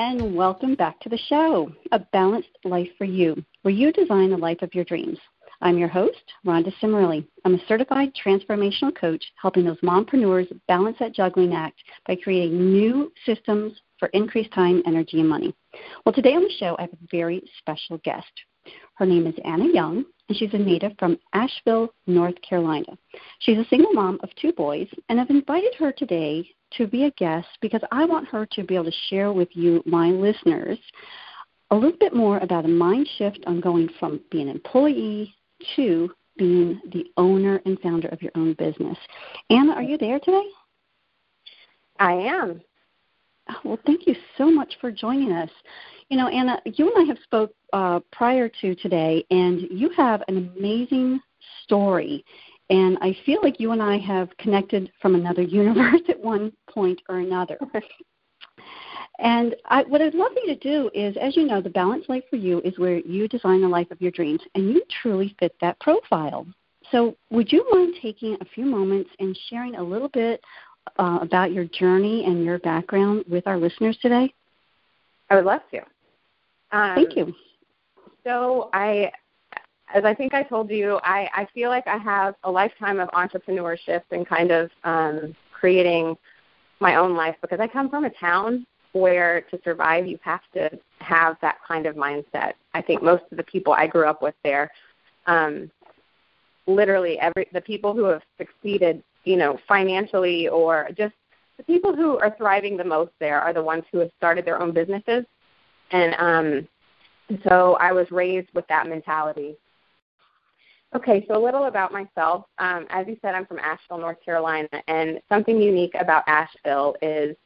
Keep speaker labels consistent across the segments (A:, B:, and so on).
A: and welcome back to the show, A Balanced Life for You, where you design the life of your dreams. I'm your host, Rhonda Cimarelli. I'm a certified transformational coach helping those mompreneurs balance that juggling act by creating new systems for increased time, energy, and money. Well, today on the show, I have a very special guest. Her name is Anna Young, and she's a native from Asheville, North Carolina. She's a single mom of two boys, and I've invited her today to be a guest because I want her to be able to share with you, my listeners, a little bit more about a mind shift on going from being an employee to being the owner and founder of your own business. Anna, are you there today?
B: I am.
A: Oh, well, thank you so much for joining us. You know, Anna, you and I have spoke uh, prior to today, and you have an amazing story and I feel like you and I have connected from another universe at one point or another. and I, what I'd love you to do is, as you know, the balanced life for you is where you design the life of your dreams, and you truly fit that profile. So, would you mind taking a few moments and sharing a little bit uh, about your journey and your background with our listeners today?
B: I would love to.
A: Um, Thank you.
B: So, I as I think I told you, I, I feel like I have a lifetime of entrepreneurship and kind of um, creating my own life because I come from a town where to survive you have to have that kind of mindset. I think most of the people I grew up with there, um, literally every the people who have succeeded, you know, financially or just the people who are thriving the most there are the ones who have started their own businesses. And um, so I was raised with that mentality. Okay, so a little about myself. Um, as you said, I'm from Asheville, North Carolina, and something unique about Asheville is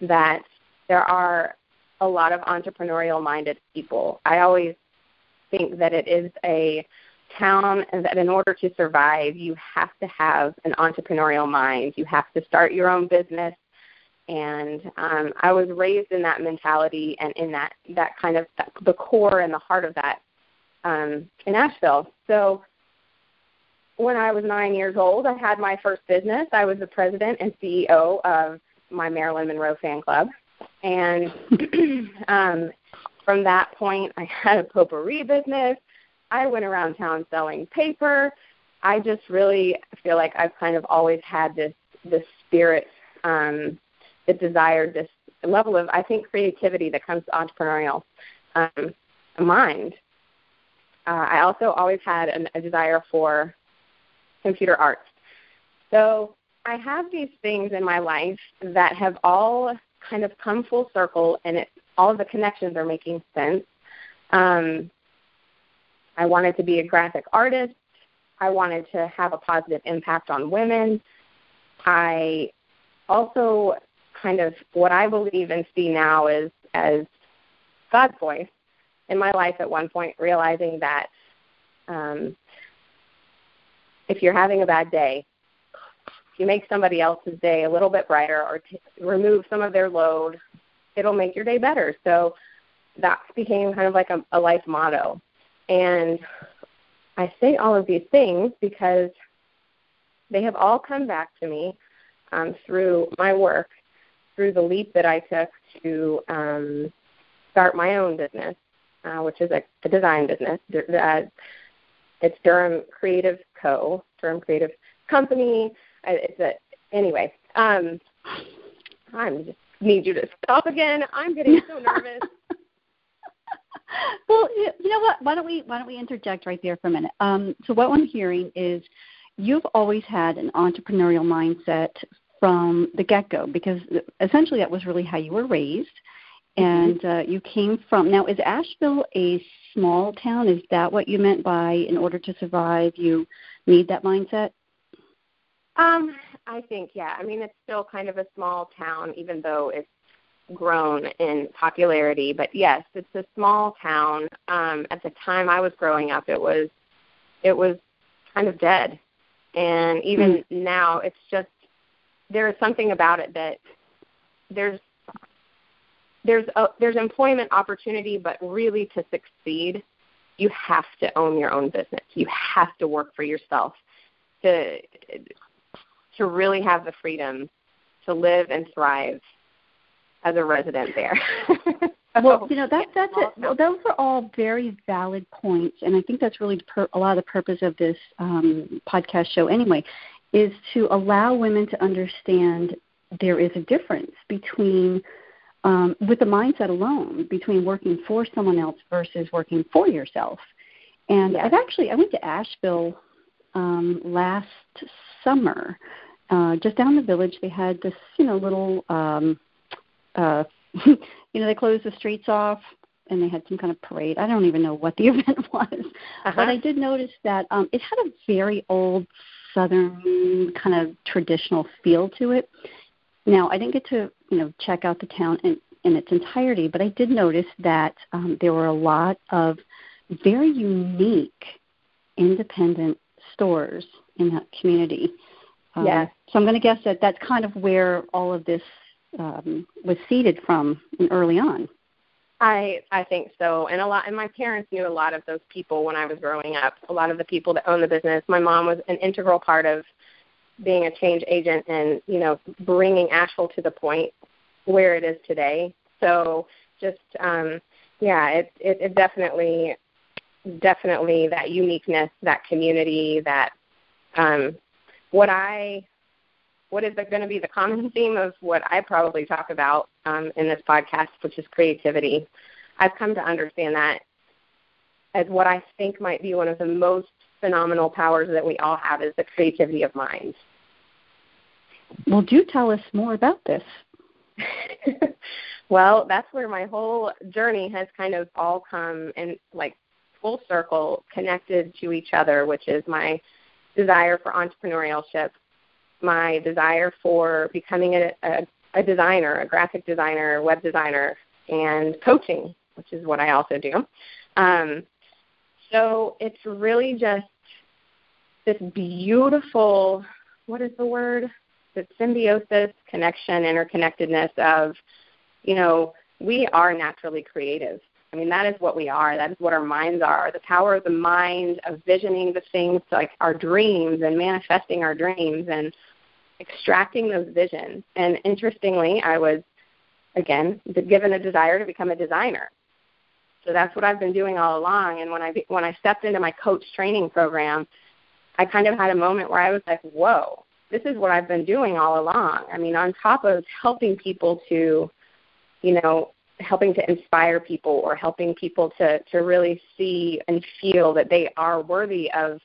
B: that there are a lot of entrepreneurial minded people. I always think that it is a town that in order to survive, you have to have an entrepreneurial mind. You have to start your own business. And um, I was raised in that mentality and in that, that kind of the core and the heart of that um, in Asheville. So when I was nine years old, I had my first business. I was the president and CEO of my Marilyn Monroe fan club. And um, from that point, I had a potpourri business. I went around town selling paper. I just really feel like I've kind of always had this this spirit, um, the desire, this level of I think creativity that comes to entrepreneurial um, mind. Uh, I also always had an, a desire for computer arts. So I have these things in my life that have all kind of come full circle, and it, all of the connections are making sense. Um, I wanted to be a graphic artist. I wanted to have a positive impact on women. I also kind of what I believe and see now is as God's voice in my life at one point, realizing that um, if you're having a bad day, if you make somebody else's day a little bit brighter or t- remove some of their load, it'll make your day better. So that became kind of like a, a life motto. And I say all of these things because they have all come back to me um, through my work, through the leap that I took to um, start my own business, uh, which is a, a design business. Uh, it's Durham Creative Co. Durham Creative Company. It's a anyway. Um, I'm just need you to stop again. I'm getting so nervous.
A: well, you know what? Why don't we why don't we interject right there for a minute? Um, so what I'm hearing is you've always had an entrepreneurial mindset from the get go because essentially that was really how you were raised and uh, you came from now is asheville a small town? Is that what you meant by in order to survive you need that mindset?
B: Um i think yeah. I mean it's still kind of a small town even though it's grown in popularity. But yes it's a small town. Um at the time i was growing up it was it was kind of dead. And even mm-hmm. now it's just there is something about it that there's there's a, there's employment opportunity, but really to succeed, you have to own your own business. You have to work for yourself to to really have the freedom to live and thrive as a resident there.
A: well, you know that that's it. Well, those are all very valid points, and I think that's really per- a lot of the purpose of this um, podcast show. Anyway, is to allow women to understand there is a difference between um, with the mindset alone between working for someone else versus working for yourself. And. I've actually I went to Asheville um, last summer. Uh, just down the village, they had this you know little um, uh, you know they closed the streets off and they had some kind of parade. I don't even know what the event was, uh-huh. but I did notice that um, it had a very old southern kind of traditional feel to it. Now, I didn't get to you know check out the town in, in its entirety, but I did notice that um, there were a lot of very unique independent stores in that community.
B: Um, yes.
A: So I'm going to guess that that's kind of where all of this um, was seeded from early on.
B: I I think so, and a lot. And my parents knew a lot of those people when I was growing up. A lot of the people that own the business. My mom was an integral part of being a change agent and you know bringing Asheville to the point where it is today. So just um, yeah, it, it it definitely definitely that uniqueness, that community, that um, what I what is going to be the common theme of what I probably talk about um, in this podcast, which is creativity. I've come to understand that as what I think might be one of the most phenomenal powers that we all have is the creativity of mind.
A: Well, do tell us more about this.
B: well, that's where my whole journey has kind of all come in like full circle connected to each other, which is my desire for entrepreneurship my desire for becoming a, a, a designer, a graphic designer, web designer, and coaching, which is what I also do. Um, so it's really just this beautiful, what is the word? The symbiosis, connection, interconnectedness of, you know, we are naturally creative. I mean, that is what we are. That is what our minds are. The power of the mind, of visioning the things like our dreams and manifesting our dreams and extracting those visions. And interestingly, I was, again, given a desire to become a designer. So that's what I've been doing all along. And when I when I stepped into my coach training program, I kind of had a moment where I was like, "Whoa, this is what I've been doing all along." I mean, on top of helping people to, you know, helping to inspire people or helping people to to really see and feel that they are worthy of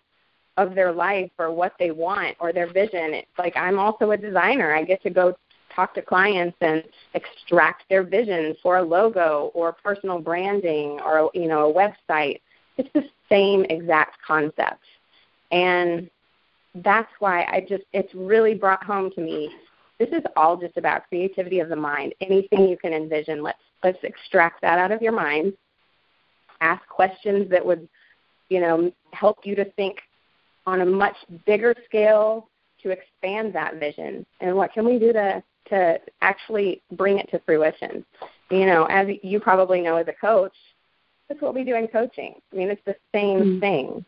B: of their life or what they want or their vision. It's like I'm also a designer. I get to go talk to clients and extract their vision for a logo or personal branding or you know a website. It's the same exact concept. And that's why I just it's really brought home to me this is all just about creativity of the mind. Anything you can envision, let's let's extract that out of your mind. Ask questions that would, you know, help you to think on a much bigger scale to expand that vision and what can we do to to actually bring it to fruition. You know as you probably know as a coach that's what we do in coaching. I mean it's the same mm-hmm. thing.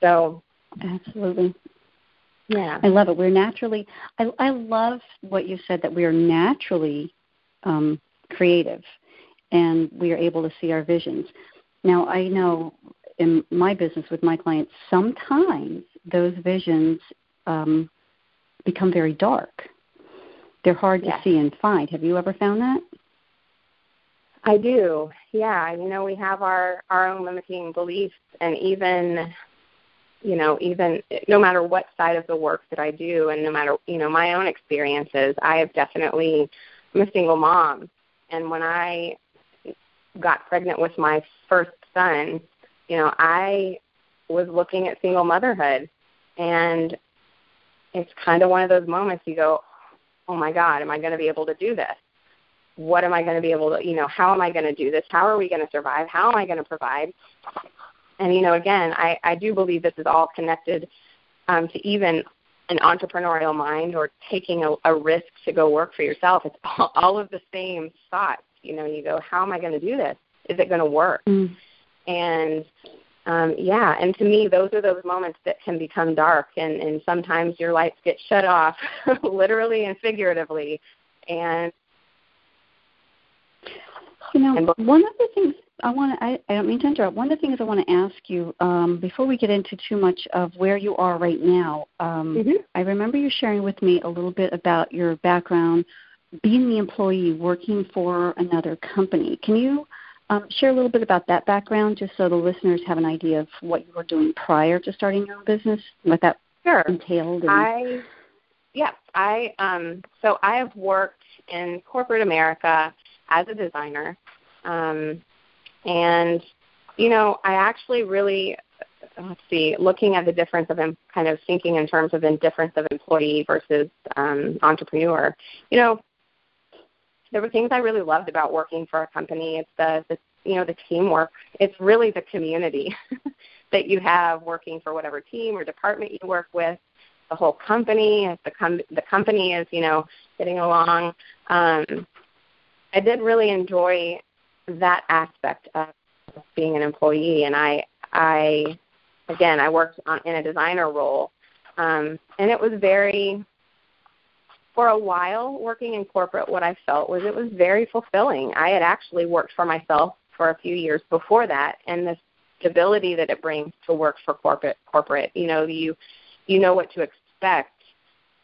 B: So
A: absolutely.
B: yeah.
A: I love it. We're naturally i i love what you said that we are naturally um creative and we are able to see our visions. Now i know in my business with my clients, sometimes those visions um, become very dark. They're hard to see and find. Have you ever found that?
B: I do. Yeah, you know, we have our our own limiting beliefs and even you know, even no matter what side of the work that I do and no matter, you know, my own experiences, I have definitely I'm a single mom and when I got pregnant with my first son, you know, I was looking at single motherhood and it's kind of one of those moments you go, oh my God, am I going to be able to do this? What am I going to be able to, you know, how am I going to do this? How are we going to survive? How am I going to provide? And, you know, again, I, I do believe this is all connected um, to even an entrepreneurial mind or taking a, a risk to go work for yourself. It's all, all of the same thoughts. You know, you go, how am I going to do this? Is it going to work? Mm and um, yeah, and to me, those are those moments that can become dark, and, and sometimes your lights get shut off, literally and figuratively. And
A: You know, one of the things I want to, I, I don't mean to interrupt. One of the things I want to ask you um, before we get into too much of where you are right now, um, mm-hmm. I remember you sharing with me a little bit about your background being the employee working for another company. Can you um, share a little bit about that background just so the listeners have an idea of what you were doing prior to starting your own business, what that
B: sure.
A: entailed? And...
B: I, yeah, I, um, so I have worked in corporate America as a designer. Um, and, you know, I actually really, let's see, looking at the difference of kind of thinking in terms of indifference of employee versus um, entrepreneur, you know, there were things I really loved about working for a company. It's the, the you know, the teamwork. It's really the community that you have working for whatever team or department you work with. The whole company, if the com- the company is, you know, getting along. Um, I did really enjoy that aspect of being an employee, and I, I, again, I worked on in a designer role, um, and it was very for a while working in corporate what i felt was it was very fulfilling. I had actually worked for myself for a few years before that and the stability that it brings to work for corporate corporate you know you you know what to expect.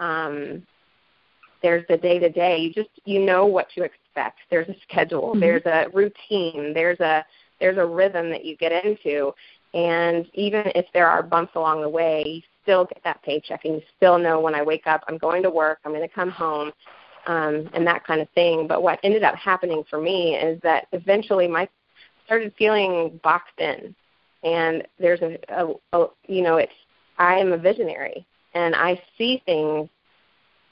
B: Um there's the day to day you just you know what to expect. There's a schedule. Mm-hmm. there's a routine. There's a there's a rhythm that you get into. And even if there are bumps along the way still get that paycheck and you still know when I wake up I'm going to work, I'm going to come home, um, and that kind of thing. But what ended up happening for me is that eventually my started feeling boxed in, and there's a, a, a you know it's I am a visionary and I see things.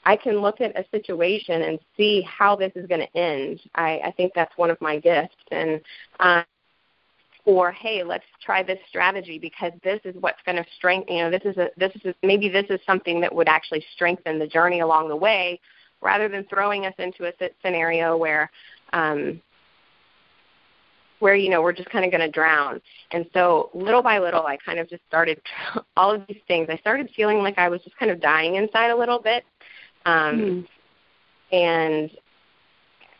B: I can look at a situation and see how this is going to end. I, I think that's one of my gifts, and um, or hey let's try this strategy because this is what's going to strengthen you know this is a this is a, maybe this is something that would actually strengthen the journey along the way rather than throwing us into a scenario where um where you know we're just kind of going to drown and so little by little i kind of just started all of these things i started feeling like i was just kind of dying inside a little bit um mm. and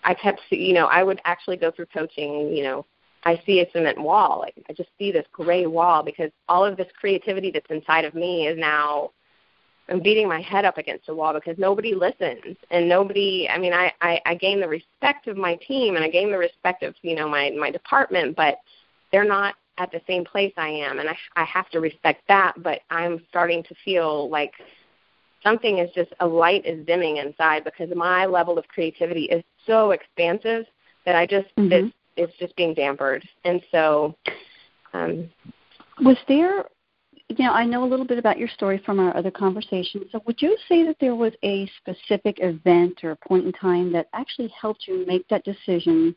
B: i kept you know i would actually go through coaching you know I see a cement wall. Like I just see this gray wall because all of this creativity that's inside of me is now I'm beating my head up against a wall because nobody listens and nobody I mean I, I, I gain the respect of my team and I gain the respect of, you know, my, my department, but they're not at the same place I am and I I have to respect that, but I'm starting to feel like something is just a light is dimming inside because my level of creativity is so expansive that I just mm-hmm. It's just being dampered. And so, um,
A: was there? You know, I know a little bit about your story from our other conversations. So, would you say that there was a specific event or point in time that actually helped you make that decision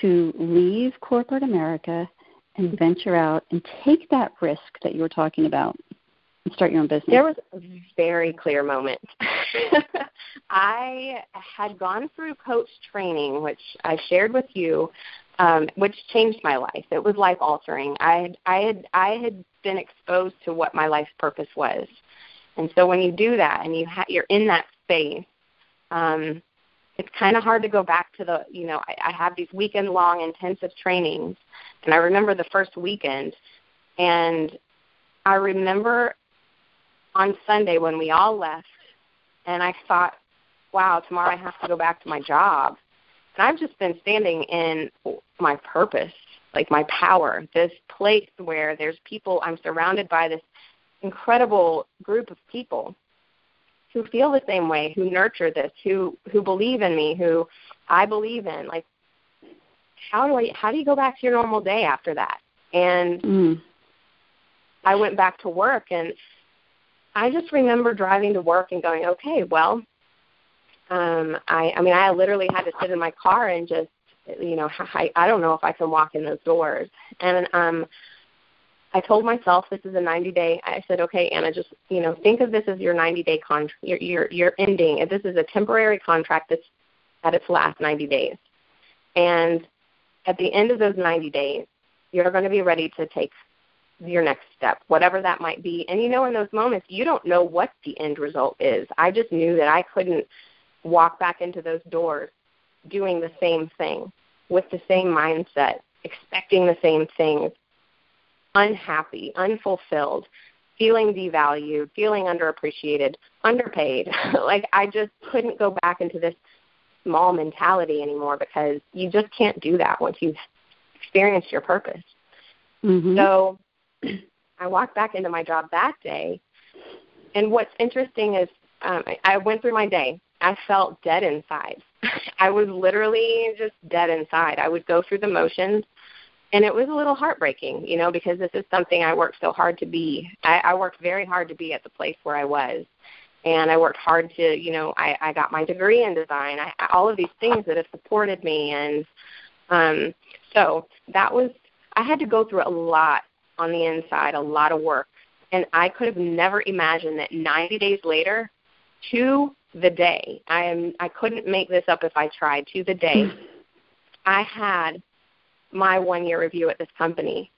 A: to leave corporate America and venture out and take that risk that you were talking about? And start your own business?
B: There was a very clear moment. I had gone through coach training, which I shared with you, um, which changed my life. It was life altering. I had I had I had been exposed to what my life purpose was, and so when you do that and you ha- you're in that space, um, it's kind of hard to go back to the you know I, I have these weekend long intensive trainings, and I remember the first weekend, and I remember on Sunday when we all left, and I thought, wow, tomorrow I have to go back to my job. And I've just been standing in my purpose, like my power, this place where there's people, I'm surrounded by this incredible group of people who feel the same way, who nurture this, who who believe in me, who I believe in. Like how do I how do you go back to your normal day after that? And mm. I went back to work and I just remember driving to work and going, okay, well, um, I, I mean, I literally had to sit in my car and just, you know, I, I don't know if I can walk in those doors. And um, I told myself this is a 90 day. I said, okay, Anna, just you know, think of this as your 90 day contract. Your your your ending. This is a temporary contract that's at its last 90 days, and at the end of those 90 days, you're going to be ready to take your next step, whatever that might be. And you know, in those moments, you don't know what the end result is. I just knew that I couldn't walk back into those doors doing the same thing. with the same mindset, expecting the same things, unhappy, unfulfilled, feeling devalued, feeling underappreciated, underpaid. like I just couldn't go back into this small mentality anymore because you just can't do that once you've experienced your purpose.
A: Mm-hmm.
B: So I walked back into my job that day, and what's interesting is um, I, I went through my day. I felt dead inside. I was literally just dead inside. I would go through the motions, and it was a little heartbreaking, you know, because this is something I worked so hard to be. I, I worked very hard to be at the place where I was, and I worked hard to, you know, I, I got my degree in design. I, all of these things that have supported me, and um, so that was. I had to go through a lot on the inside, a lot of work, and I could have never imagined that 90 days later, to the day, I am. I couldn't make this up if I tried. To the day, I had my one year review at this company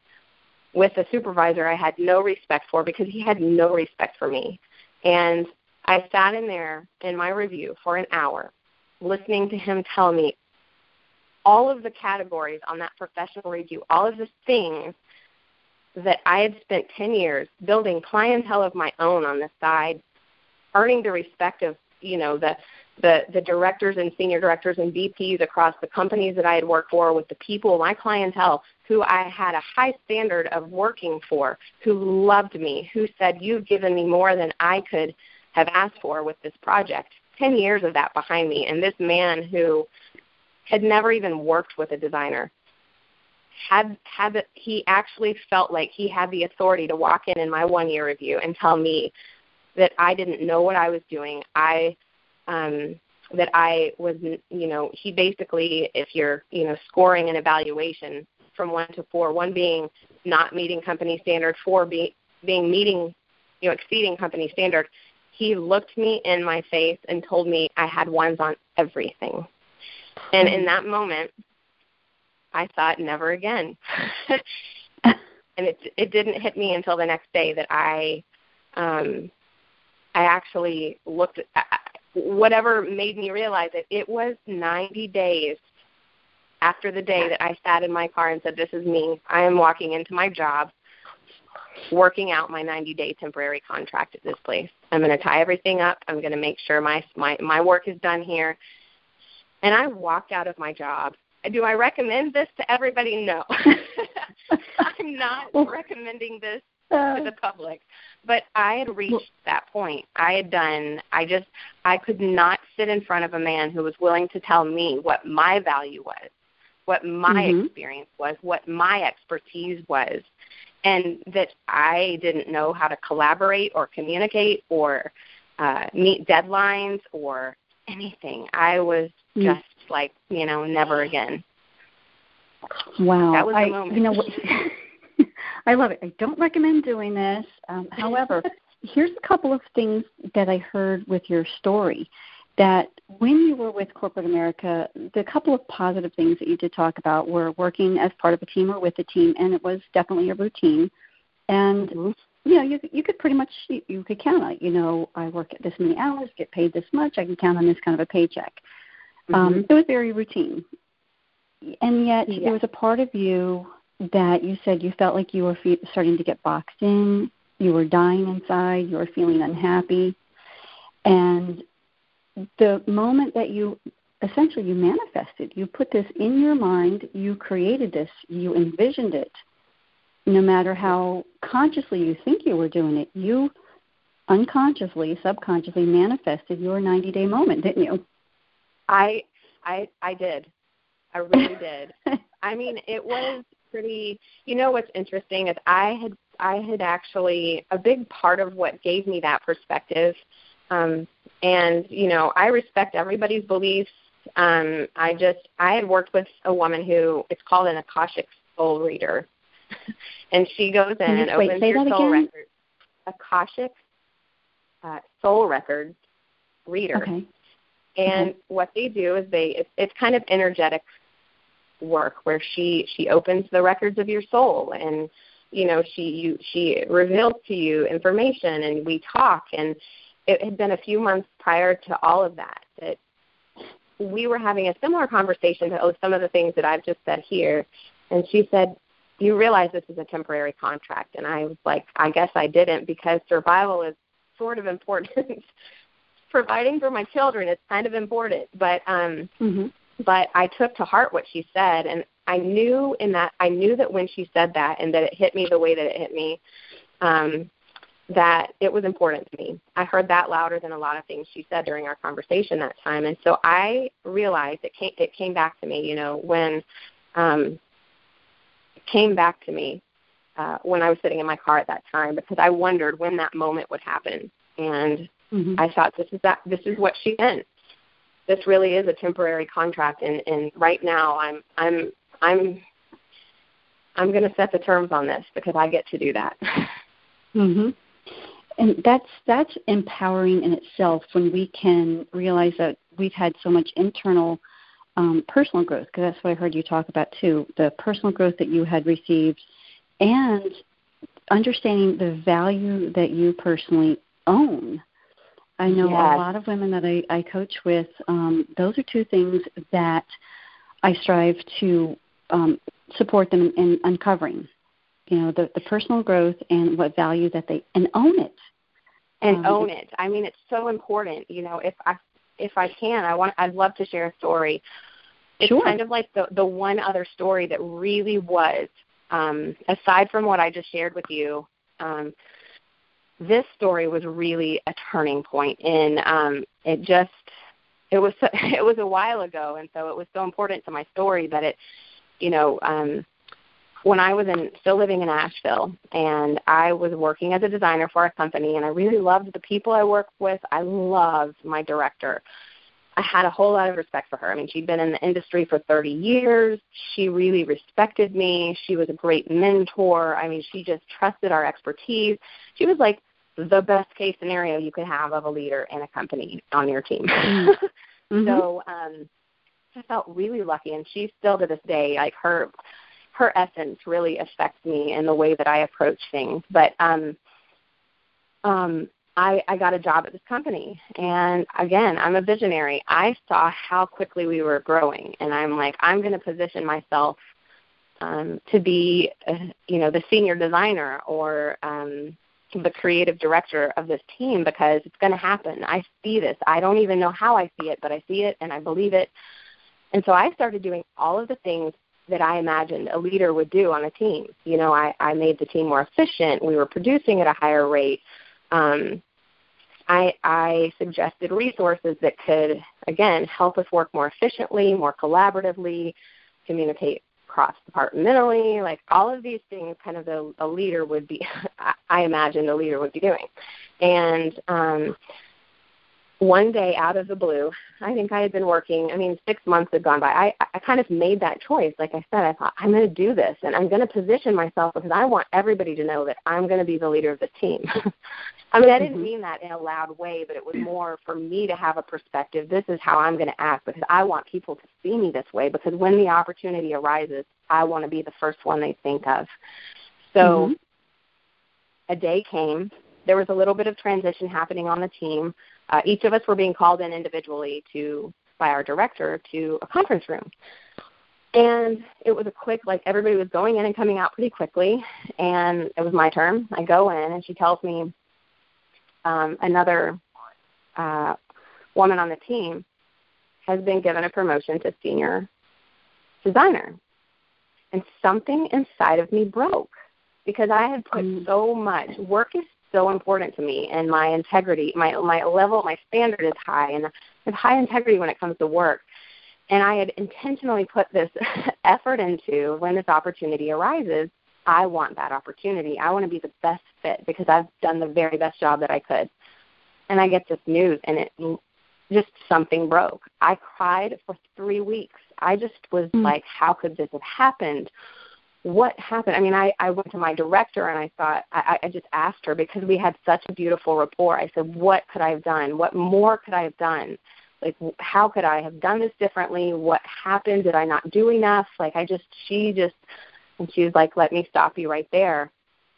B: with a supervisor I had no respect for because he had no respect for me. And I sat in there in my review for an hour listening to him tell me all of the categories on that professional review, all of the things that I had spent 10 years building clientele of my own on the side, earning the respect of, you know, the the the directors and senior directors and VPs across the companies that I had worked for with the people, my clientele, who I had a high standard of working for, who loved me, who said, You've given me more than I could have asked for with this project. 10 years of that behind me. And this man who had never even worked with a designer had had the, he actually felt like he had the authority to walk in in my one year review and tell me that I didn't know what I was doing. I um that I was you know he basically if you're you know scoring an evaluation from 1 to 4 1 being not meeting company standard 4 be, being meeting you know exceeding company standard he looked me in my face and told me I had ones on everything. And in that moment, I thought never again. and it it didn't hit me until the next day that I um I actually looked at whatever made me realize it. It was 90 days after the day that I sat in my car and said, "This is me. I am walking into my job working out my 90 day temporary contract at this place. I'm going to tie everything up. I'm going to make sure my my my work is done here. And I walked out of my job. Do I recommend this to everybody? No. I'm not recommending this to uh. the public. But I had reached that point. I had done I just I could not sit in front of a man who was willing to tell me what my value was, what my mm-hmm. experience was, what my expertise was and that I didn't know how to collaborate or communicate or uh, meet deadlines or anything. I was mm. just like, you know, never again.
A: Wow.
B: That was
A: I,
B: moment.
A: You know, what, I love it. I don't recommend doing this. Um, however, here's a couple of things that I heard with your story that when you were with corporate America, the couple of positive things that you did talk about were working as part of a team or with a team, and it was definitely a routine. And mm-hmm. you know, you you could pretty much you could count on. You know, I work at this many hours, get paid this much. I can count on this kind of a paycheck. Um, mm-hmm. Um, it was very routine, and yet yeah. there was a part of you that you said you felt like you were fe- starting to get boxed in. You were dying inside. You were feeling unhappy, and the moment that you essentially you manifested, you put this in your mind, you created this, you envisioned it. No matter how consciously you think you were doing it, you unconsciously, subconsciously manifested your 90 day moment, didn't you?
B: I I I did. I really did. I mean, it was pretty you know what's interesting is I had I had actually a big part of what gave me that perspective um, and you know, I respect everybody's beliefs. Um, I just I had worked with a woman who it's called an Akashic soul reader, and she goes in and
A: wait,
B: opens your
A: soul
B: again? records. Akashic uh, soul records reader.
A: Okay.
B: And
A: okay.
B: what they do is they it's, it's kind of energetic work where she she opens the records of your soul and you know she you she reveals to you information and we talk and it had been a few months prior to all of that that we were having a similar conversation to some of the things that I've just said here. And she said, You realize this is a temporary contract. And I was like, I guess I didn't because survival is sort of important. Providing for my children is kind of important. But um mm-hmm. but I took to heart what she said and I knew in that I knew that when she said that and that it hit me the way that it hit me, um, that it was important to me. I heard that louder than a lot of things she said during our conversation that time, and so I realized it came it came back to me. You know, when um, it came back to me uh, when I was sitting in my car at that time because I wondered when that moment would happen, and mm-hmm. I thought this is that this is what she meant. This really is a temporary contract, and and right now I'm I'm I'm I'm going to set the terms on this because I get to do that.
A: Mhm and that's that's empowering in itself when we can realize that we've had so much internal um, personal growth because that's what I heard you talk about too the personal growth that you had received and understanding the value that you personally own. I know yes. a lot of women that I, I coach with, um, those are two things that I strive to um, support them in, in uncovering you know the, the personal growth and what value that they and own it
B: and um, own it i mean it's so important you know if i if i can i want i'd love to share a story it's
A: sure.
B: kind of like the the one other story that really was um aside from what i just shared with you um this story was really a turning point in um it just it was it was a while ago and so it was so important to my story that it you know um when I was in still living in Asheville and I was working as a designer for a company and I really loved the people I worked with. I loved my director. I had a whole lot of respect for her. I mean, she'd been in the industry for 30 years. She really respected me. She was a great mentor. I mean, she just trusted our expertise. She was like the best case scenario you could have of a leader in a company on your team. Mm-hmm. so, um I felt really lucky and she still to this day like her her essence really affects me in the way that I approach things. But um, um, I, I got a job at this company, and again, I'm a visionary. I saw how quickly we were growing, and I'm like, I'm going to position myself um, to be, uh, you know, the senior designer or um, the creative director of this team because it's going to happen. I see this. I don't even know how I see it, but I see it and I believe it. And so I started doing all of the things that I imagined a leader would do on a team. You know, I, I made the team more efficient. We were producing at a higher rate. Um, I, I suggested resources that could, again, help us work more efficiently, more collaboratively, communicate cross departmentally, like all of these things kind of a, a leader would be, I imagine a leader would be doing. And um, one day out of the blue, I think I had been working, I mean, six months had gone by. I, I kind of made that choice. Like I said, I thought, I'm going to do this and I'm going to position myself because I want everybody to know that I'm going to be the leader of the team. I mean, I didn't mm-hmm. mean that in a loud way, but it was more for me to have a perspective. This is how I'm going to act because I want people to see me this way because when the opportunity arises, I want to be the first one they think of. So mm-hmm. a day came. There was a little bit of transition happening on the team uh, each of us were being called in individually to by our director to a conference room. And it was a quick, like everybody was going in and coming out pretty quickly. And it was my turn. I go in, and she tells me um, another uh, woman on the team has been given a promotion to senior designer. And something inside of me broke because I had put mm. so much work is so important to me and my integrity my my level my standard is high and I have high integrity when it comes to work. And I had intentionally put this effort into when this opportunity arises I want that opportunity. I want to be the best fit because I've done the very best job that I could. And I get this news and it just something broke. I cried for 3 weeks. I just was mm-hmm. like how could this have happened what happened? I mean, I, I went to my director and I thought, I, I just asked her because we had such a beautiful rapport. I said, what could I have done? What more could I have done? Like, how could I have done this differently? What happened? Did I not do enough? Like, I just, she just, and she was like, let me stop you right there.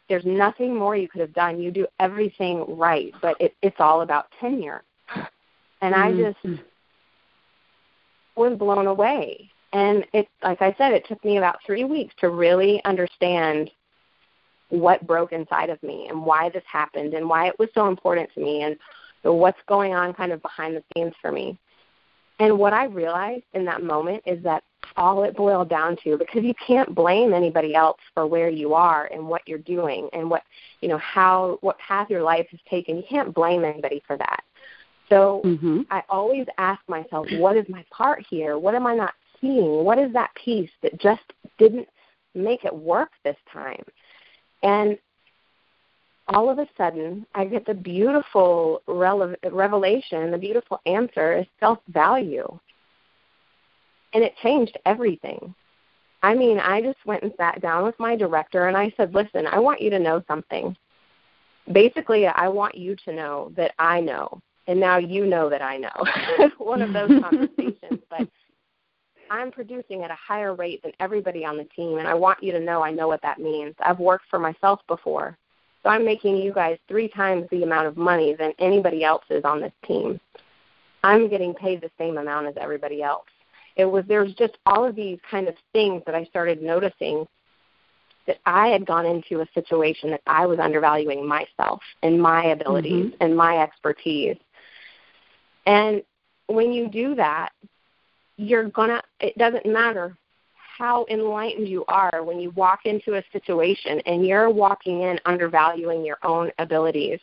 B: There's nothing more you could have done. You do everything right, but it, it's all about tenure. And I just, mm-hmm. was blown away. And it, like I said, it took me about three weeks to really understand what broke inside of me and why this happened and why it was so important to me and what's going on kind of behind the scenes for me. And what I realized in that moment is that all it boiled down to because you can't blame anybody else for where you are and what you're doing and what you know how what path your life has taken you can't blame anybody for that so mm-hmm. i always ask myself what is my part here what am i not seeing what is that piece that just didn't make it work this time and all of a sudden i get the beautiful rele- revelation the beautiful answer is self value and it changed everything. I mean, I just went and sat down with my director and I said, "Listen, I want you to know something. Basically, I want you to know that I know, and now you know that I know." it's one of those conversations, but I'm producing at a higher rate than everybody on the team, and I want you to know I know what that means. I've worked for myself before, so I'm making you guys three times the amount of money than anybody else is on this team. I'm getting paid the same amount as everybody else it was there was just all of these kind of things that I started noticing that I had gone into a situation that I was undervaluing myself and my abilities mm-hmm. and my expertise. And when you do that, you're gonna it doesn't matter how enlightened you are when you walk into a situation and you're walking in undervaluing your own abilities.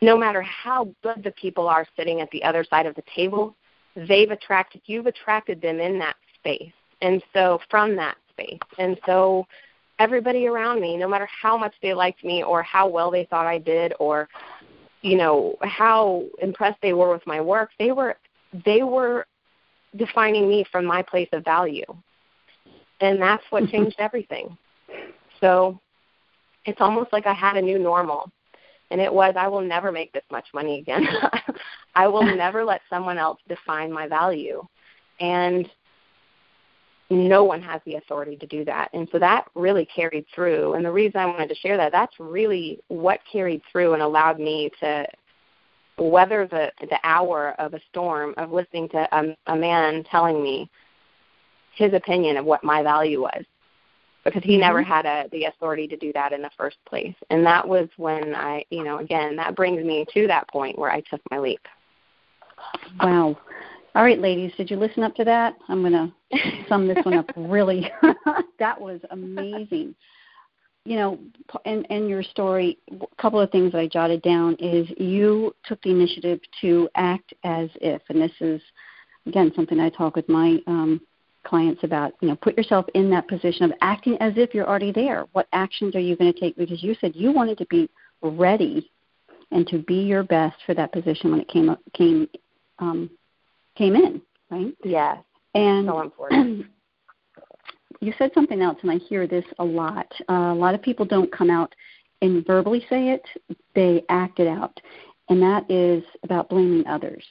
B: No matter how good the people are sitting at the other side of the table, they've attracted you've attracted them in that space and so from that space and so everybody around me no matter how much they liked me or how well they thought i did or you know how impressed they were with my work they were they were defining me from my place of value and that's what changed everything so it's almost like i had a new normal and it was I will never make this much money again. I will never let someone else define my value. And no one has the authority to do that. And so that really carried through. And the reason I wanted to share that, that's really what carried through and allowed me to weather the the hour of a storm of listening to a, a man telling me his opinion of what my value was because he mm-hmm. never had a, the authority to do that in the first place. And that was when I, you know, again, that brings me to that point where I took my leap.
A: Wow. All right, ladies, did you listen up to that? I'm going to sum this one up really. that was amazing. You know, in, in your story, a couple of things that I jotted down is you took the initiative to act as if, and this is, again, something I talk with my um, clients about, you know, put yourself in that position of acting as if you're already there. What actions are you going to take? Because you said you wanted to be ready and to be your best for that position when it came up, came um, came in, right?
B: Yes.
A: And
B: so important.
A: you said something else, and I hear this a lot. Uh, a lot of people don't come out and verbally say it; they act it out, and that is about blaming others.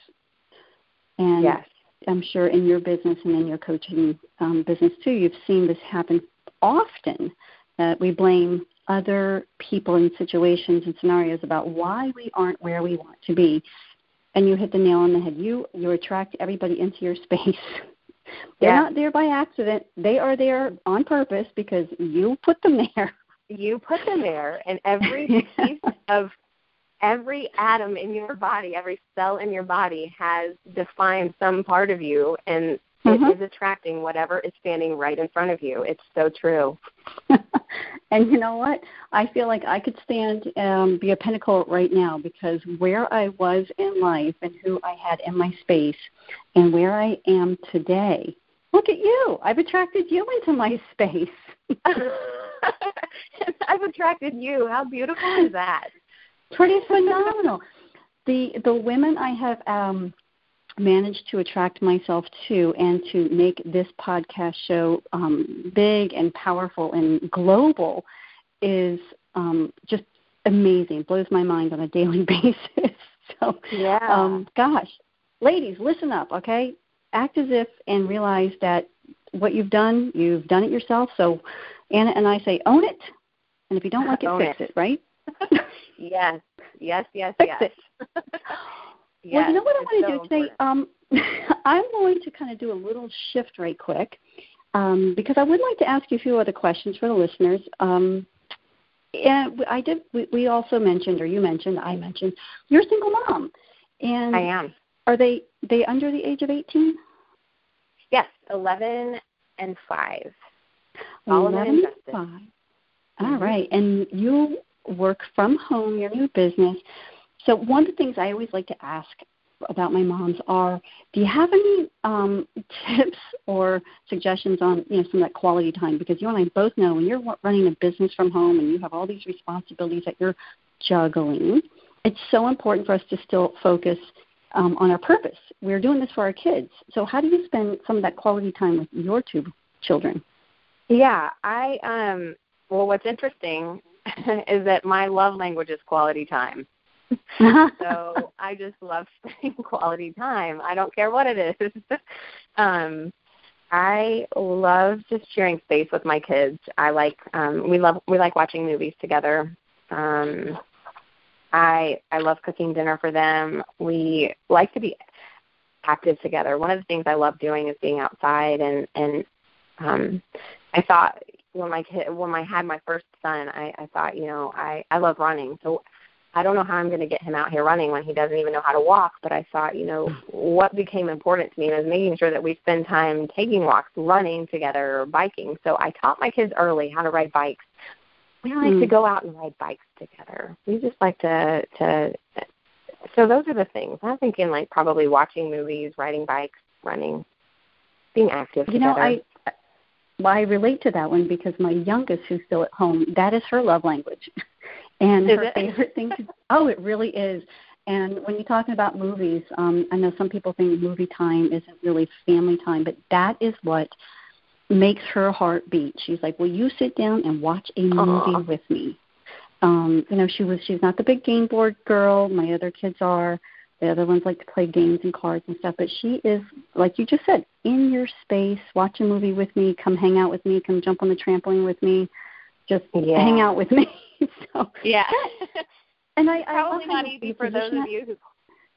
A: And
B: yes.
A: I'm sure in your business and in your coaching um, business too, you've seen this happen often. That we blame other people in situations and scenarios about why we aren't where we want to be. And you hit the nail on the head. You you attract everybody into your space. They're yeah. not there by accident. They are there on purpose because you put them there.
B: You put them there, and every piece of every atom in your body, every cell in your body has defined some part of you and mm-hmm. it is attracting whatever is standing right in front of you. It's so true.
A: and you know what? I feel like I could stand um be a pinnacle right now because where I was in life and who I had in my space and where I am today. Look at you. I've attracted you into my space.
B: I've attracted you. How beautiful is that?
A: pretty phenomenal. the the women I have um, managed to attract myself to and to make this podcast show um, big and powerful and global is um, just amazing. Blows my mind on a daily basis. so
B: yeah,
A: um, gosh, ladies, listen up, okay? Act as if and realize that what you've done, you've done it yourself. So Anna and I say, own it, and if you don't like it,
B: own
A: fix it. it, right?
B: yes, yes, yes,
A: fix
B: yes.
A: It.
B: Yes,
A: well, you know what I want to
B: so
A: do today? Um, I'm going to kind of do a little shift right quick um, because I would like to ask you a few other questions for the listeners. Um, and I did. We, we also mentioned, or you mentioned, I mentioned, you're a single mom, and
B: I am.
A: Are they they under the age of 18?
B: Yes, 11 and five.
A: Solomon
B: 11 and
A: five. All right, and you work from home, your new business. So one of the things I always like to ask about my moms are, do you have any um, tips or suggestions on you know some of that quality time? Because you and I both know when you're running a business from home and you have all these responsibilities that you're juggling, it's so important for us to still focus um, on our purpose. We're doing this for our kids. So how do you spend some of that quality time with your two children?
B: Yeah, I um well what's interesting is that my love language is quality time. so I just love spending quality time. I don't care what it is. um I love just sharing space with my kids. I like um we love we like watching movies together. Um I I love cooking dinner for them. We like to be active together. One of the things I love doing is being outside and and um I thought when my kid when I had my first son, I, I thought, you know, I I love running. So I don't know how I'm going to get him out here running when he doesn't even know how to walk. But I thought, you know, what became important to me was making sure that we spend time taking walks, running together, or biking. So I taught my kids early how to ride bikes. We like mm. to go out and ride bikes together. We just like to to. So those are the things I'm thinking. Like probably watching movies, riding bikes, running, being active.
A: You
B: together.
A: know, I well, I relate to that one because my youngest, who's still at home, that is her love language, and
B: is
A: her
B: it?
A: favorite thing to. Oh, it really is. And when you're talking about movies, um, I know some people think movie time isn't really family time, but that is what makes her heart beat. She's like, "Will you sit down and watch a movie
B: Aww.
A: with me?" Um, you know, she was she's not the big game board girl. My other kids are. The other ones like to play games and cards and stuff. But she is, like you just said, in your space. Watch a movie with me. Come hang out with me. Come jump on the trampoline with me. Just
B: yeah.
A: hang out with me. so
B: yeah.
A: and I,
B: probably
A: I
B: not easy for those
A: that.
B: of you who.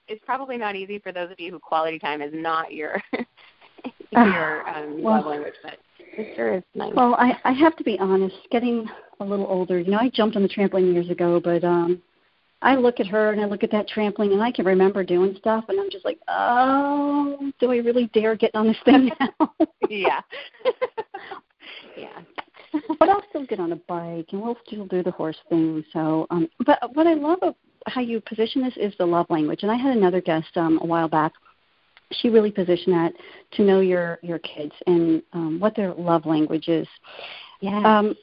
B: It's probably not easy for those of you who quality time is not your your um,
A: well,
B: love language, but it sure is nice.
A: Well, I, I have to be honest. Getting a little older, you know, I jumped on the trampoline years ago, but um I look at her and I look at that trampoline and I can remember doing stuff and I'm just like, oh, do I really dare get on this thing now?
B: yeah. yeah.
A: But I'll still get on a bike and we'll still do the horse thing. So, um, but what I love of how you position this is the love language. And I had another guest um, a while back. She really positioned that to know your your kids and um, what their love language is.
B: Yeah.
A: Um,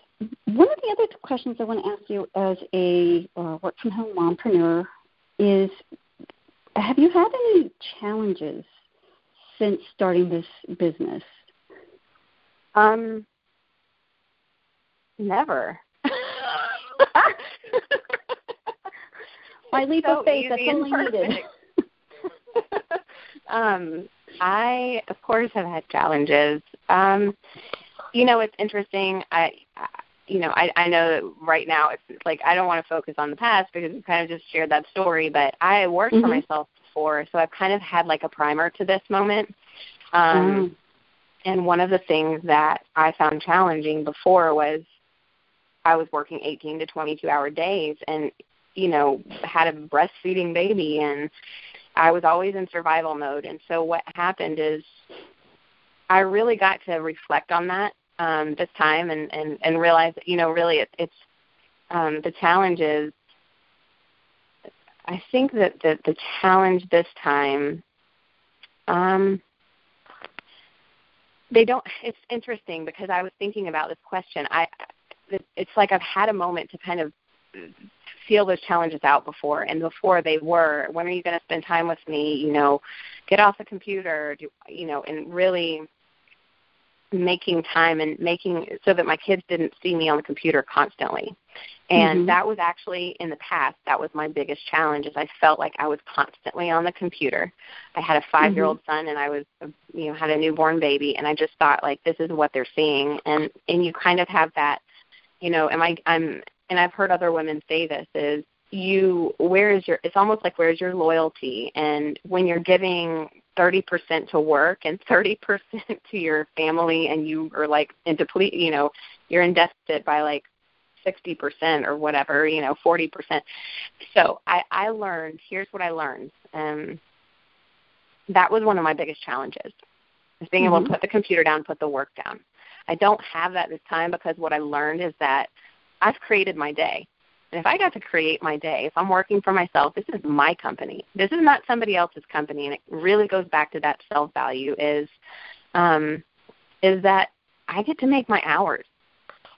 A: one of the other questions I want to ask you as a uh, work from home mompreneur is have you had any challenges since starting this business?
B: Um never.
A: My leap
B: so
A: of faith, that's
B: easy
A: all
B: and
A: I needed.
B: um I of course have had challenges. Um you know it's interesting. I, I you know, I, I know that right now it's like I don't want to focus on the past because we kind of just shared that story, but I worked
A: Mhm.
B: for myself before, so I've kind of had like a primer to this moment. Um,
A: Mm.
B: And one of the things that I found challenging before was I was working 18 to 22 hour days and, you know, had a breastfeeding baby and I was always in survival mode. And so what happened is I really got to reflect on that um, this time and, and, and realize that, you know, really it, it's um, the challenge is I think that the, the challenge this time um, they don't it's interesting because i was thinking about this question i it's like i've had a moment to kind of feel those challenges out before. And before they were when are you going to spend time with me? You know get off the computer do you know and really making time and making so that my kids didn't see me on the computer constantly. And
A: Mhm.
B: that was actually in the past that was my biggest challenge is i felt like i was constantly on the computer. I had a five year old son and i was you know had a newborn baby and i just thought like this is what they're seeing. And and you kind of have that you know am i i'm and i've heard other women say this is you where is your it's almost like where's your loyalty and when you're giving 30% to work and 30% to your family and you are like in deplete you know you're in deficit by like 60% or whatever you know 40% so i i learned here's what i learned um that was one of my biggest challenges is being mm-hmm. able to mm-hmm. put the computer down put the work down i don't have that this time because what i learned is that i've created my day and if I got to create my day, if I'm working for myself, this is my company. This is not somebody else's company, and it really goes back to that self value. Is um, is that I get to make my hours.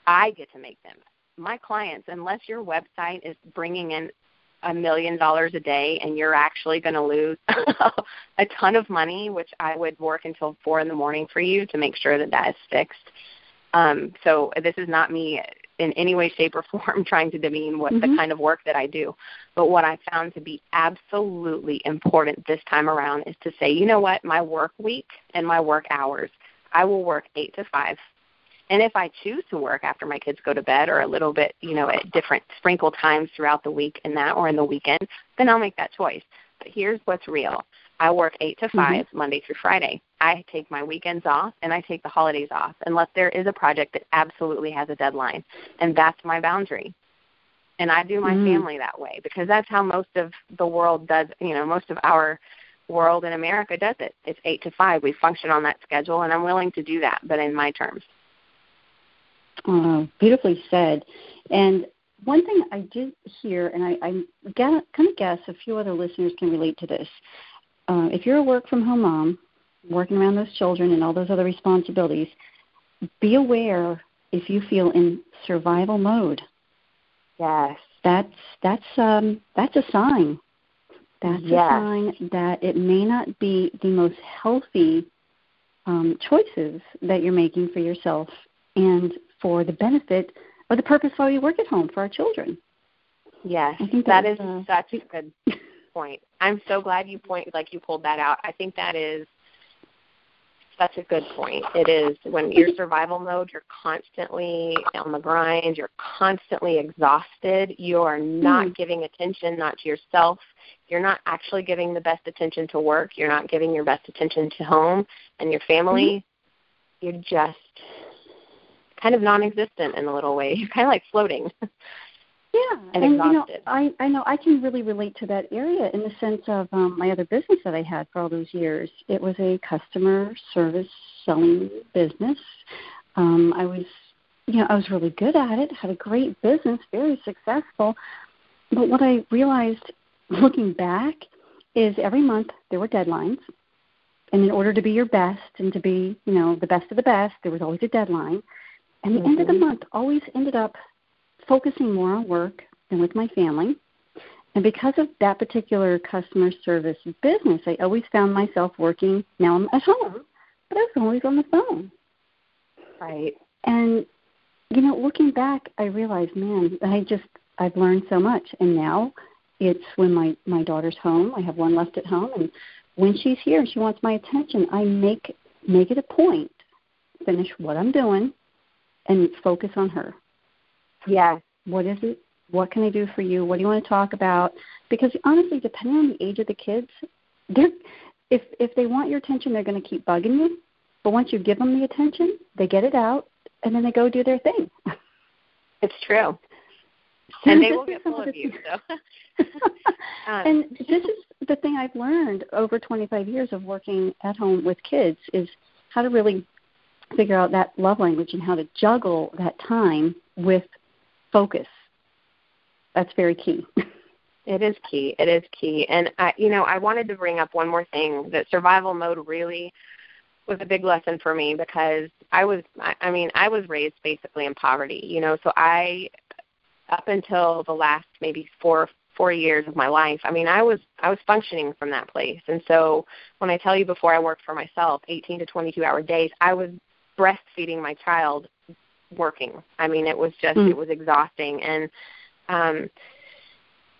B: I get to make them. My clients, unless your website is bringing in a million dollars a day and you're actually going to lose a ton of money, which I would work until four in the morning for you to make sure that that is fixed. Um, so this is not me in any way, shape, or form trying to demean what mm-hmm. the kind of work that I do. But what I found to be absolutely important this time around is to say, you know what, my work week and my work hours, I will work eight to five. And if I choose to work after my kids go to bed or a little bit, you know, at different sprinkle times throughout the week and that or in the weekend, then I'll make that choice. But here's what's real. I work 8 to 5 mm-hmm. Monday through Friday. I take my weekends off and I take the holidays off unless there is a project that absolutely has a deadline. And that's my boundary. And I do my mm-hmm. family that way because that's how most of the world does, you know, most of our world in America does it. It's 8 to 5. We function on that schedule and I'm willing to do that, but in my terms.
A: Oh, beautifully said. And one thing I did hear, and I, I kind of guess a few other listeners can relate to this. Uh, if you're a work from home mom, working around those children and all those other responsibilities, be aware if you feel in survival mode.
B: Yes.
A: That's that's um that's a sign. That's yes. a sign that it may not be the most healthy um, choices that you're making for yourself and for the benefit or the purpose why we work at home for our children.
B: Yes, I think that is uh, such a good point. I'm so glad you point like you pulled that out. I think that is such a good point. It is when you're survival mode, you're constantly on the grind, you're constantly exhausted, you are not mm. giving attention not to yourself, you're not actually giving the best attention to work, you're not giving your best attention to home and your family. Mm. You're just kind of non-existent in a little way. You're kind of like floating.
A: Yeah,
B: and,
A: and. You know, I I know I can really relate to that area in the sense of um, my other business that I had for all those years. It was a customer service selling business. Um, I was, you know, I was really good at it. Had a great business, very successful. But what I realized, looking back, is every month there were deadlines, and in order to be your best and to be, you know, the best of the best, there was always a deadline. And the mm-hmm. end of the mm-hmm. month always ended up focusing more on work than with my family. And because of that particular customer service business, I always found myself working. Now I'm at home, but I was always on the phone.
B: Right.
A: And you know, looking back, I realized, man, I just I've learned so much. And now it's when my my daughter's home. I have one left at home, and when she's here and she wants my attention, I make make it a point finish what I'm doing and focus on her.
B: Yes.
A: What is it? What can I do for you? What do you want to talk about? Because honestly, depending on the age of the kids, they're if if they want your attention, they're going to keep bugging you. But once you give them the attention, they get it out, and then they go do their thing.
B: It's true. And they will get full of you. So.
A: um. And this is the thing I've learned over 25 years of working at home with kids is how to really figure out that love language and how to juggle that time with focus. That's very key.
B: It is key. It is key. And I, you know, I wanted to bring up one more thing that survival mode really was a big lesson for me because I was I mean, I was raised basically in poverty, you know, so I up until the last maybe 4 4 years of my life, I mean, I was I was functioning from that place. And so when I tell you before I worked for myself, 18 to 22 hour days, I was breastfeeding my child working. I mean, it was just mm. it was exhausting and um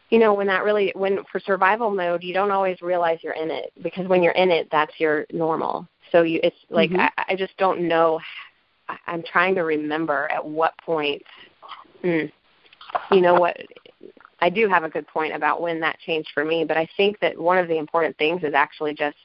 B: you know when that really when for survival mode you don't always realize you're in it because when you're in it that's your normal so you it's like mm-hmm. I, I just don't know i'm trying to remember at what point hmm, you know what I do have a good point about when that changed for me, but I think that one of the important things is actually just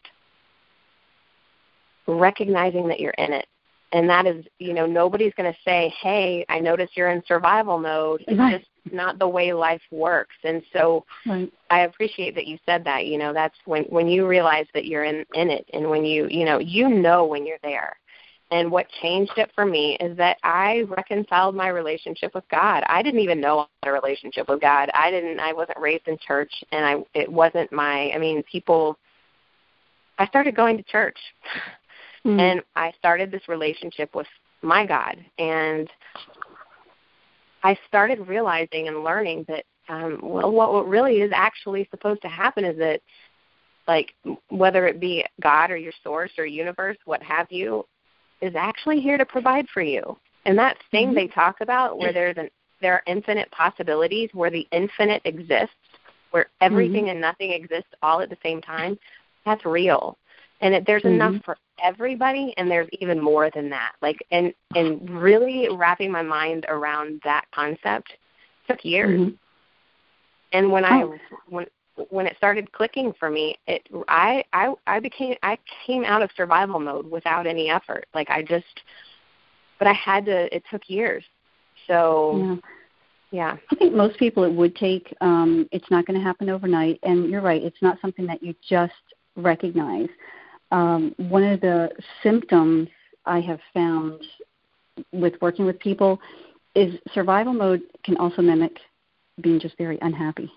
B: recognizing that you're in it. And that is, you know, nobody's going to say, "Hey, I notice you're in survival mode." It's
A: right.
B: just not the way life works. And so,
A: right.
B: I appreciate that you said that. You know, that's when when you realize that you're in in it, and when you, you know, you know when you're there. And what changed it for me is that I reconciled my relationship with God. I didn't even know I had a relationship with God. I didn't. I wasn't raised in church, and I it wasn't my. I mean, people. I started going to church.
A: Mm.
B: and I started this relationship with my God, and I started realizing and learning that um, well, what, what really is actually supposed to happen is that, like, whether it be God or your source or universe, what have you, is actually here to provide for you. And that thing
A: Mm-hmm.
B: they talk about, where there's an there are infinite possibilities, where the infinite exists, where everything
A: Mm-hmm.
B: and nothing exists all at the same time, that's real and it, there's
A: Mhm.
B: enough for everybody and there's even more than that like and and really wrapping my mind around that concept took years
A: Mhm.
B: and when
A: Oh.
B: i when when it started clicking for me it i i i became i came out of survival mode without any effort like i just but i had to it took years so
A: Yeah.
B: yeah
A: I think most people it would take. Um, it's not going to happen overnight, and you're right. It's not something that you just recognize. Um, one of the symptoms I have found with working with people is survival mode can also mimic being just very unhappy.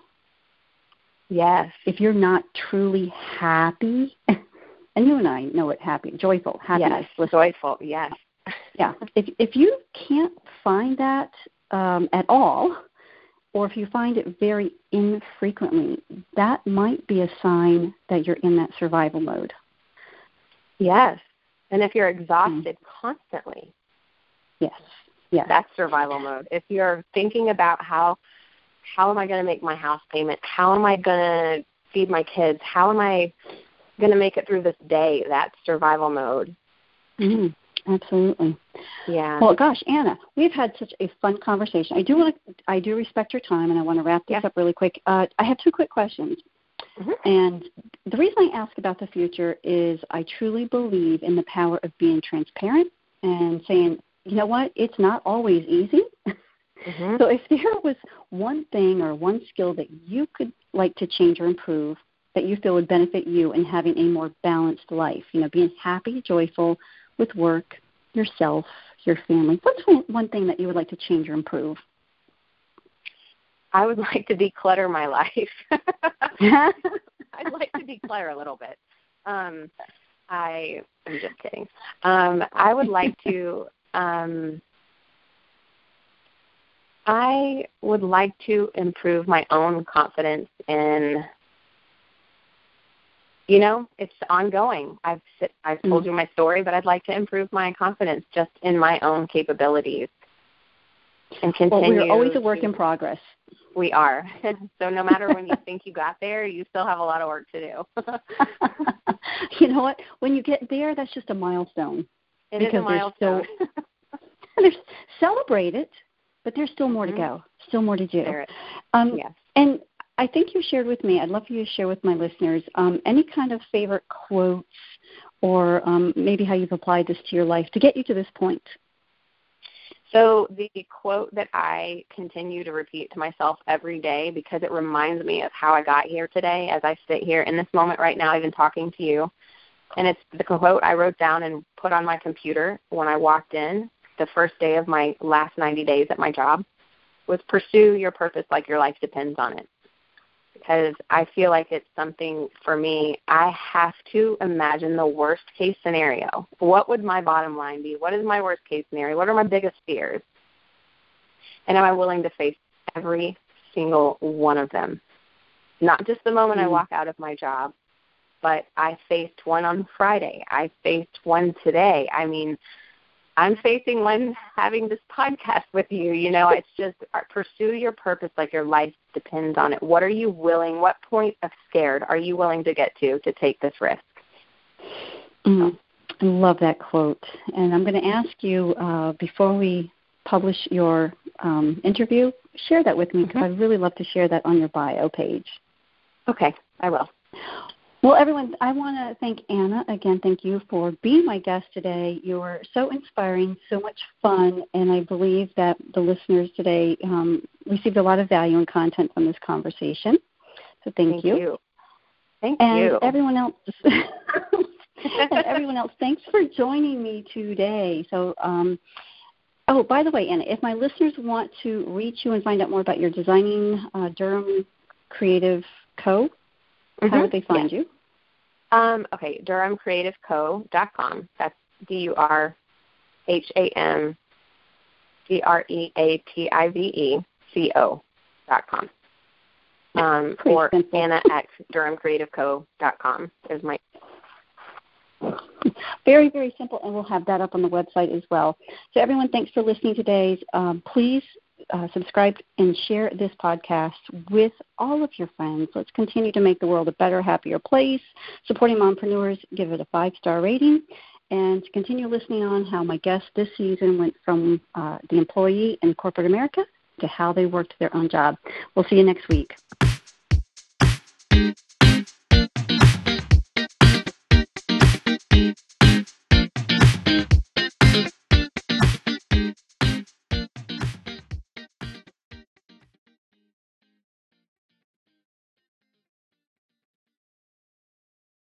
B: yes.
A: If you're not truly happy, and you and I know it happy, joyful, happiness,
B: yes joyful yes.
A: Yeah. If if you can't find that um, at all or if you find it very infrequently that might be a sign that you're in that survival mode
B: yes and if you're exhausted constantly
A: yes yes
B: that's survival mode. If you're thinking about how how am I going to make my house payment? How am I going to feed my kids? How am I going to make it through this day? That's survival mode.
A: mm, absolutely
B: Yeah.
A: well gosh anna we've had such a fun conversation i do want to i do respect your time and i want to wrap this
B: Yeah.
A: up really quick uh, i have two quick questions
B: Mhm.
A: and the reason i ask about the future is i truly believe in the power of being transparent and saying you know what it's not always easy
B: Mhm.
A: So, if there was one thing or one skill that you could like to change or improve that you feel would benefit you in having a more balanced life, you know, being happy, joyful with work, yourself, your family, what's one thing that you would like to change or improve?
B: I would like to declutter my life. I'd like to declutter a little bit. Um, I I'm just kidding. Um, I would like to. Um, I would like to improve my own confidence in. You know, it's ongoing. I've I've told
A: Mm.
B: you my story, but I'd like to improve my confidence just in my own capabilities and
A: well,
B: continue.
A: we're always a work in progress.
B: We are. so no matter when you think you got there, you still have a lot of work to do.
A: you know what? When you get there, that's just a milestone.
B: It is a
A: Because there's
B: milestone.
A: There's celebrate it, but there's still more
B: Mhm.
A: to go. Still more to do. Um,
B: yes.
A: And I think you shared with me, I'd love for you to share with my listeners um, any kind of favorite quotes or um, maybe how you've applied this to your life to get you to this point.
B: So the quote that I continue to repeat to myself every day because it reminds me of how I got here today as I sit here in this moment right now, even talking to you. And it's the quote I wrote down and put on my computer when I walked in the first day of my last 90 days at my job was pursue your purpose like your life depends on it. Because I feel like it's something for me, I have to imagine the worst case scenario. What would my bottom line be? What is my worst case scenario? What are my biggest fears? And am I willing to face every single one of them? Not just the moment I
A: Mm.
B: walk out of my job, but I faced one on Friday. I faced one today. I mean, I'm facing one having this podcast with you. You know, it's just uh, pursue your purpose like your life depends on it. What are you willing, what point of scared are you willing to get to to take this risk?
A: Mm, I love that quote. And I'm going to ask you uh, before we publish your um, interview, share that with me because
B: mm-hmm.
A: I'd really love to share that on your bio page.
B: Okay, I will.
A: Well, everyone, I want to thank Anna again. Thank you for being my guest today. You were so inspiring, so much fun, and I believe that the listeners today um, received a lot of value and content from this conversation. So thank,
B: thank
A: you.
B: you. Thank
A: and
B: you.
A: everyone else, and everyone else, thanks for joining me today. So, um, oh, by the way, Anna, if my listeners want to reach you and find out more about your designing uh, Durham Creative Co Mm-hmm. How would they find
B: yeah.
A: you?
B: Um, okay, DurhamCreativeCo.com. That's D U R H A M C R E A T I V E C O dot com. Um, or simple. Anna at DurhamCreativeCo.com is my.
A: Very, very simple, and we'll have that up on the website as well. So, everyone, thanks for listening today. Um, please uh, subscribe and share this podcast with all of your friends. Let's continue to make the world a better, happier place. Supporting mompreneurs, give it a five star rating. And continue listening on how my guest this season went from uh, the employee in corporate America to how they worked their own job. We'll see you next week.